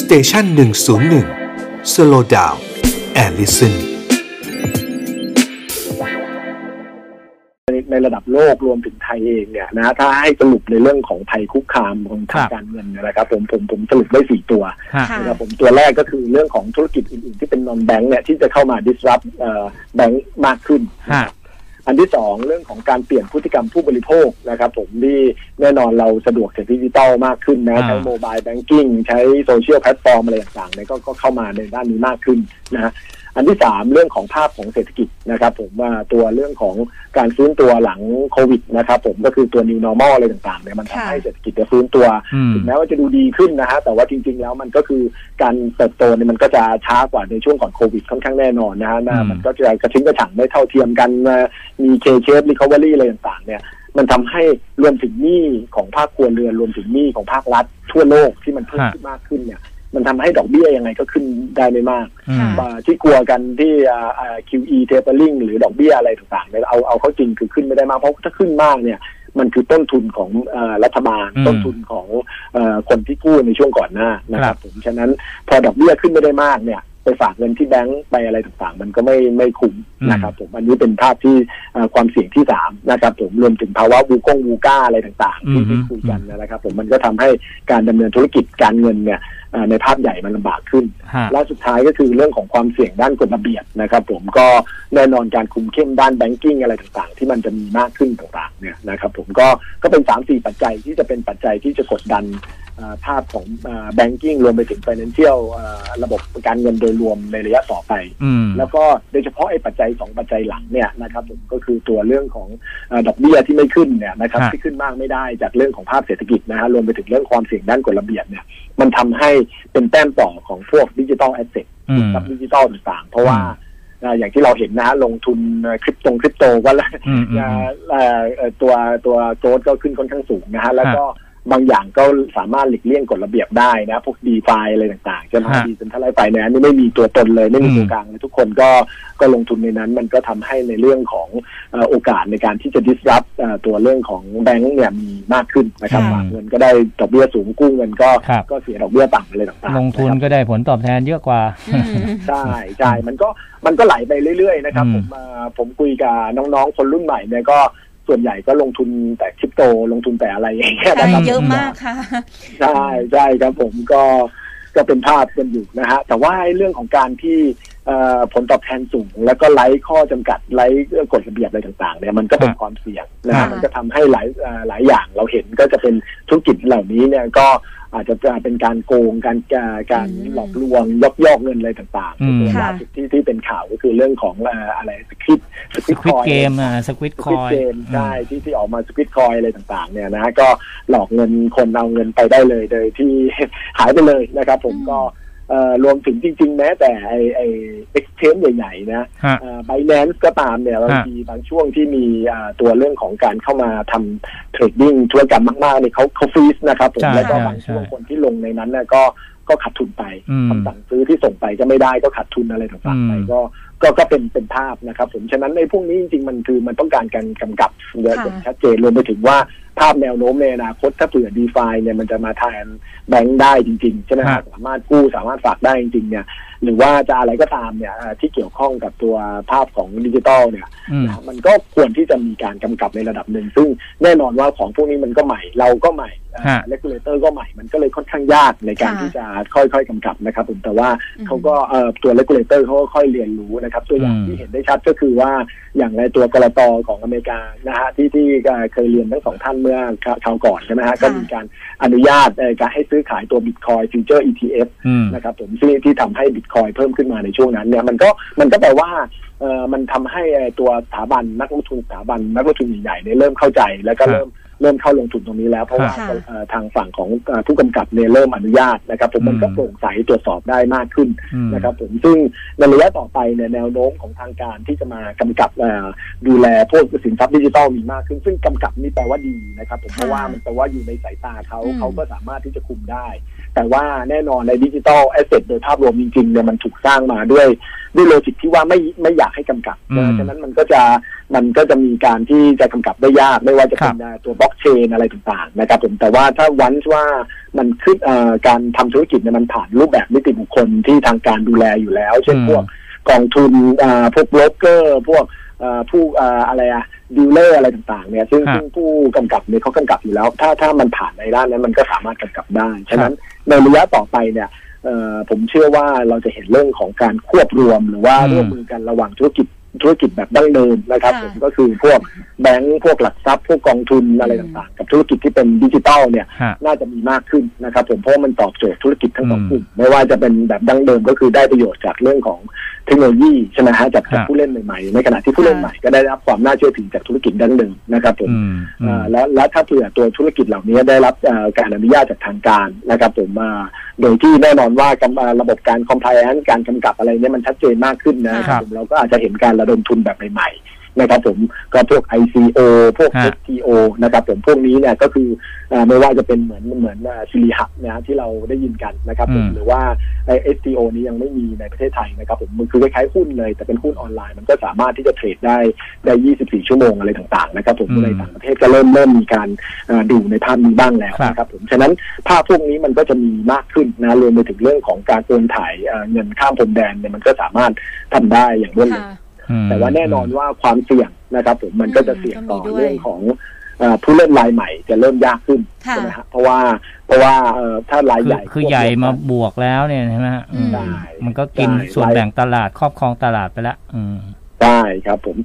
station หนึ่งศูนย์หนึ่ง slow down and listen ในระดับโลกรวมถึงไทยเองเนี่ยนะถ้าให้สรุปในเรื่องของภัยคุกคามของทางการเงินนะครับผมผมผมสรุปได้สี่ตัวนะครับผมตัวแรกก็คือเรื่องของธุรกิจอื่น ๆ ที่เป็น non-bank เนี่ยที่จะเข้ามา disrupt แบงค์มากขึ้น อันที่สองเรื่องของการเปลี่ยนพฤติกรรมผู้บริโภคนะครับ ผมที่แน่นอนเราสะดวกจากดิจิตอลมากขึ้นนะใช้ mobile banking ใช้ social platform อะไรต่างๆเนี่ยก็เข้ามาในด้านนี้มากขึ้นนะ อันที่สามเรื่องของภาพของเศรษฐกิจนะครับ ผมว่าตัวเรื่องของการฟื้นตัวหลังโควิดนะครับ ผมก็คือตัว new normal อะไรต่างๆเนี่ยมันทำให้เศรษฐกิจจะฟื้นตัวถึงแม้ว่าจะดูดีขึ้นนะฮะแต่ว่าจริง ๆ แล้วมันก็คือการเติบโตเนี่ยมันก็จะช้ากว่าในช่วงก่อนโควิดค่อนข้างแน่นอนนะฮะมันก็จะกระชิ้นกระฉังไม่เท่าเทียมกันมี K-shape recovery อะไรต่างๆเนี่ยมันทำให้รวมถึงหนี้ของภาคครัวเรือนรวมถึงหนี้ของภาครัฐทั่วโลกที่มันเพิ่มขึ้นมากขึ้นเนี่ย มันทำให้ดอกเบี้ยยังไงก็ขึ้นได้ไม่มากที่กลัวกันที่ QE tapering หรือดอกเบี้ยอะไรต่างๆเนี่ยเอาเอาเขาจริงคือขึ้นไม่ได้มาก เพราะถ้าขึ้นมากเนี่ยมันคือต้นทุนของรัฐบาลต้นทุนของคนที่กู้ในช่วงก่อนหน้านะครับผมฉะนั้นพอดอกเบี้ยขึ้นไม่ได้มากเนี่ย ไปฝากเงินที่แบงก์ไปอะไรต่างๆ มันก็ไม่ไม่คุ้มนะครับผมอันนี้เป็นภาพที่ความเสี่ยงที่สามนะครับผมรวมถึงภาวะวูกงวูก้าอะไรต่างๆที่คุยกันนะครับ ผมมันก็ทำให้การดำเนินธุรกิจการเงินเนี่ยในภาพใหญ่มันลำบากขึ้น และสุดท้ายก็คือเรื่องของความเสี่ยงด้านกฎระเบียบนะครับ ผมก็แน่นอนการคุมเข้มด้านแบงกิ้งอะไรต่างๆ ที่มันจะมีมากขึ้นต่างๆเนี่ยนะครับ ผมก็ก็เป็นสามสี่ปัจจัยที่จะเป็นปัจจัยที่จะกดดัน ภาพของ banking รวมไปถึง financial ระบบการเงินโดยรวมในระยะต่อไป แล้วก็โดยเฉพาะไอ้ปัจจัยสองปัจจัยหลังเนี่ยนะครับผมก็คือตัวเรื่องของดอกเบี้ยที่ไม่ขึ้นเนี่ยนะครับที่ขึ้นมากไม่ได้จากเรื่องของภาพเศรษฐกิจนะฮะรวมไปถึงเรื่องความเสี่ยงด้านกฎระเบียบเนี่ยมันทำให้เป็นแต้มต่อของพวก digital asset กับดิจิทัลต่างๆ เพราะว่าอย่างที่เราเห็นนะฮะลงทุนคริปตงคริปโตก็แล้วตัวตัว growth ก็ขึ้นค่อนข้างสูงนะฮะแล้วก็ บางอย่างก็สามารถหลีกเลี่ยงกฎระเบียบได้นะ พวก DeFi อะไรต่างๆจะมา decentralized finance นี่ไม่มีตัวตนเลย ไม่มีตัวกลางเลยทุกคนก็ก็ลงทุนในนั้น มันก็ทำให้ในเรื่องของโอกาสในการที่จะ disrupt ตัวเรื่องของแบงก์เนี่ยมีมากขึ้นนะครับฝากเงินก็ได้ดอกเบี้ยสูงกู้เงินก็ก็เสียดอกเบี้ยต่ำอะไรต่างๆลงทุนก็ได้ผลตอบแทนเยอะกว่าใช่ใช่มันก็มันก็ไหลไปเรื่อยๆนะครับผมผมคุยกับน้องๆคนรุ่นใหม่เนี่ยก็ ส่วนใหญ่ก็ลงทุนแต่คริปโตลงทุนแต่อะไรอย่างเงี้ยนะครับเยอะมากค่ะใช่ใช่ครับผมก็ก็เป็นภาพกันอยู่นะฮะแต่ว่าเรื่องของการที่ผลตอบแทนสูง แล้วก็ไล่ข้อจำกัดไล่กฎระเบียบอะไรต่างๆเนี่ยมันก็เป็นความเสี่ยงนะฮะมันก็ทำให้หลายหลายอย่างเราเห็นก็จะเป็นธุรกิจเหล่านี้เนี่ยก็ อาจจะเป็นการโกงการการหลอกลวงยักยอกเงินอะไรต่างๆตัวล่าสุดที่ที่เป็นข่าวก็คือเรื่องของอะไร Squid Squ id coin game อะ Squid coinใช่ที่ที่ออกมา Squid coin อะไรต่างๆ เนี่ยนะก็หลอกเงินคนเอาเงินไปได้เลยโดยที่หายไปเลยนะครับ ผมก็ รวมถึงจริง ๆ แม้แต่ไอไอเอ็กเทนใหญ่ๆนะ Binance ก็ตามเนี่ยบางทีบางช่วงที่มีตัวเรื่องของการเข้ามาทำ trading ธุรกรรมมากๆเนี่ยเขาเขา freeze นะครับผมแล้วก็บางช่วงคนที่ลงในนั้นเนี่ยก็ก็ขาดทุนไปคำสั่งซื้อที่ส่งไปก็ไม่ได้ก็ขาดทุนอะไรต่างๆไปก็ก็ก็เป็นเป็นภาพนะครับ ผมฉะนั้นในพวกนี้จริงๆมันคือมันต้องการการกำกับอย่างชัดเจนรวมไปถึงว่าภาพแนวโน้มในอนาคตถ้าเผื่อดีฟาเนี่ยมันจะมาแทนแบงค์ได้จริงๆใช่ไหมครับสามารถกู้สามารถฝากได้จริงๆเนี่ย หรือว่าจะอะไรก็ตามเนี่ยที่เกี่ยวข้องกับตัวภาพของดิจิตอลเนี่ยมันก็ควรที่จะมีการกำกับในระดับหนึ่ง ซึ่งแน่นอนว่าของพวกนี้มันก็ใหม่เราก็ใหม่regulator ก็ใหม่มันก็เลยค่อนข้างยากในการที่จะค่อยๆกำกับนะครับผมแต่ว่าเขาก็ตัว regulator เขาก็ค่อยเรียนรู้นะครับตัวอย่างที่เห็นได้ชัดก็คือว่าอย่างในตัวกลตของอเมริกานะฮะที่ที่เคยเรียนทั้งสองท่านเมื่อคราวก่อนใช่ไหมฮะก็มีการอนุญาตการให้ซื้อขายตัวบิตคอยฟิวเจอร์ ETF นะครับผมที่ที่ทำให้บิตคอยเพิ่มขึ้นมาในช่วงนั้นเนี่ยมันก็มันก็แปลว่าเออมันทำให้ตัวสถาบันนักลงทุนสถาบันนักลงทุนใหญ่ๆเนี่ยเริ่มเข้าใจแล้วก็เริ่มเริ่มเข้าลงทุนตรงนี้แล้วเพราะว่าทางฝั่งของผู้กำกับเนี่ยเริ่มอนุญาตนะครับ ผมมันก็โปร่งใสตรวจสอบได้มากขึ้นนะครับ ผมซึ่งในระยะต่อไปเนี่ยแนวโน้มของทางการที่จะมากำกับดูแลพวกสินทรัพย์ดิจิทัลมีมากขึ้น ซึ่งกำกับนี่แปลว่าดีนะครับ ผมเพราะว่ามันแปลว่าอยู่ในสายตาเขาเขาก็สามารถที่จะคุมได้ แต่ว่าแน่นอนใน digital asset โดยภาพรวมจริงๆเนี่ยมันถูกสร้างมาด้วย ด้วย logic ที่ว่าไม่ไม่อยากให้กำกับฉะนั้นมันก็จะมันก็จะมีการที่จะกำกับได้ยากไม่ว่าจะเป็นครับตัวบล็อกเชนอะไรต่างๆนะครับผมแต่ว่าถ้าวันว่ามันขึ้นเอ่อการทำธุรกิจเนี่ยมันผ่านรูปแบบนิติบุคคลที่ทางการดูแลอยู่แล้ว เช่นอืมพวกกองทุนอ่าพวกโบรกเกอร์พวกเอ่อผู้อ่าอะไรอะ dealer อะไรต่างๆเนี่ยซึ่งฮะซึ่งผู้กำกับเนี่ยเขากำกับอยู่แล้ว ถ้าถ้ามันผ่านในด้านนั้นมันก็สามารถกำกับได้ ฉะนั้นในระยะต่อไปเนี่ยเอ่อผมเชื่อว่าเราจะเห็นเรื่องของการควบรวมหรือว่าอืมร่วมมือกันระหว่างธุรกิจธุรกิจแบบดั้งเดิมนะครับค่ะผมก็คือพวกแบงก์พวกหลักทรัพย์พวกกองทุนอะไรต่างๆ กับธุรกิจที่เป็นดิจิทัลเนี่ยฮะน่าจะมีมากขึ้นนะครับ ผมเพราะว่ามันตอบโจทย์ธุรกิจทั้งสองอืมกลุ่มไม่ว่าจะเป็นแบบดั้งเดิมก็คือได้ประโยชน์จากเรื่องของเทคโนโลยีใช่ไหมฮะจากจากฮะผู้เล่นใหม่ๆ ในขณะที่ผู้เล่นใหม่ก็ได้รับความน่าเชื่อถือจากธุรกิจดั้งเดิมนะครับผมอืมอือ่ามแล้วแล้วถ้าเผื่อตัวธุรกิจเหล่านี้ได้รับเอ่อการอนุญาตจากทางการนะครับผมมาโดยที่แน่นอนว่ากำอ่าระบบการ compliance การกำกับอะไรเนี่ยมันชัดเจนมากขึ้นนะครับผมเราก็อาจจะเห็นการระดมทุนแบบใหม่ๆ นะครับผมก็พวก ICO พวกฮะ STO นะครับผมพวกนี้เนี่ยก็คืออ่าไม่ว่าจะเป็นเหมือนเหมือนซิลิหับนะฮะที่เราได้ยินกันนะครับผมอืมหรือว่าไอ้ STO นี้ยังไม่มีในประเทศไทยนะครับผมมันคือคล้ายๆหุ้นเลย แต่เป็นหุ้นออนไลน์มันก็สามารถที่จะเทรดได้ได้ 24 ชั่วโมงอะไรต่างๆนะครับผมอืมในต่างประเทศก็เริ่มเริ่มมีการเอ่อดูในภาพนี้บ้างแล้วครับนะครับผมฉะนั้นภาพพวกนี้มันก็จะมีมากขึ้นนะรวมไปถึงเรื่องของการโอนถ่ายเอ่อเงินข้ามพรมแดนเนี่ยมันก็สามารถทำได้อย่างรวดเร็วค่ะอืม แต่ว่าแน่นอนว่าความเสี่ยงนะครับผมมันก็จะเสี่ยงต่อก็มีด้วยเรื่องของเอ่อผู้เล่นรายใหม่จะเริ่มยากขึ้นค่ะใช่ไหมฮะเพราะว่าเพราะว่าเอ่อถ้ารายคือใหญ่คือใหญ่มาบวกแล้วเนี่ยใช่ไหมฮะอืมได้มันก็กินได้ส่วนแบ่งตลาดครอบครองตลาดไปแล้วอืมได้ครับผม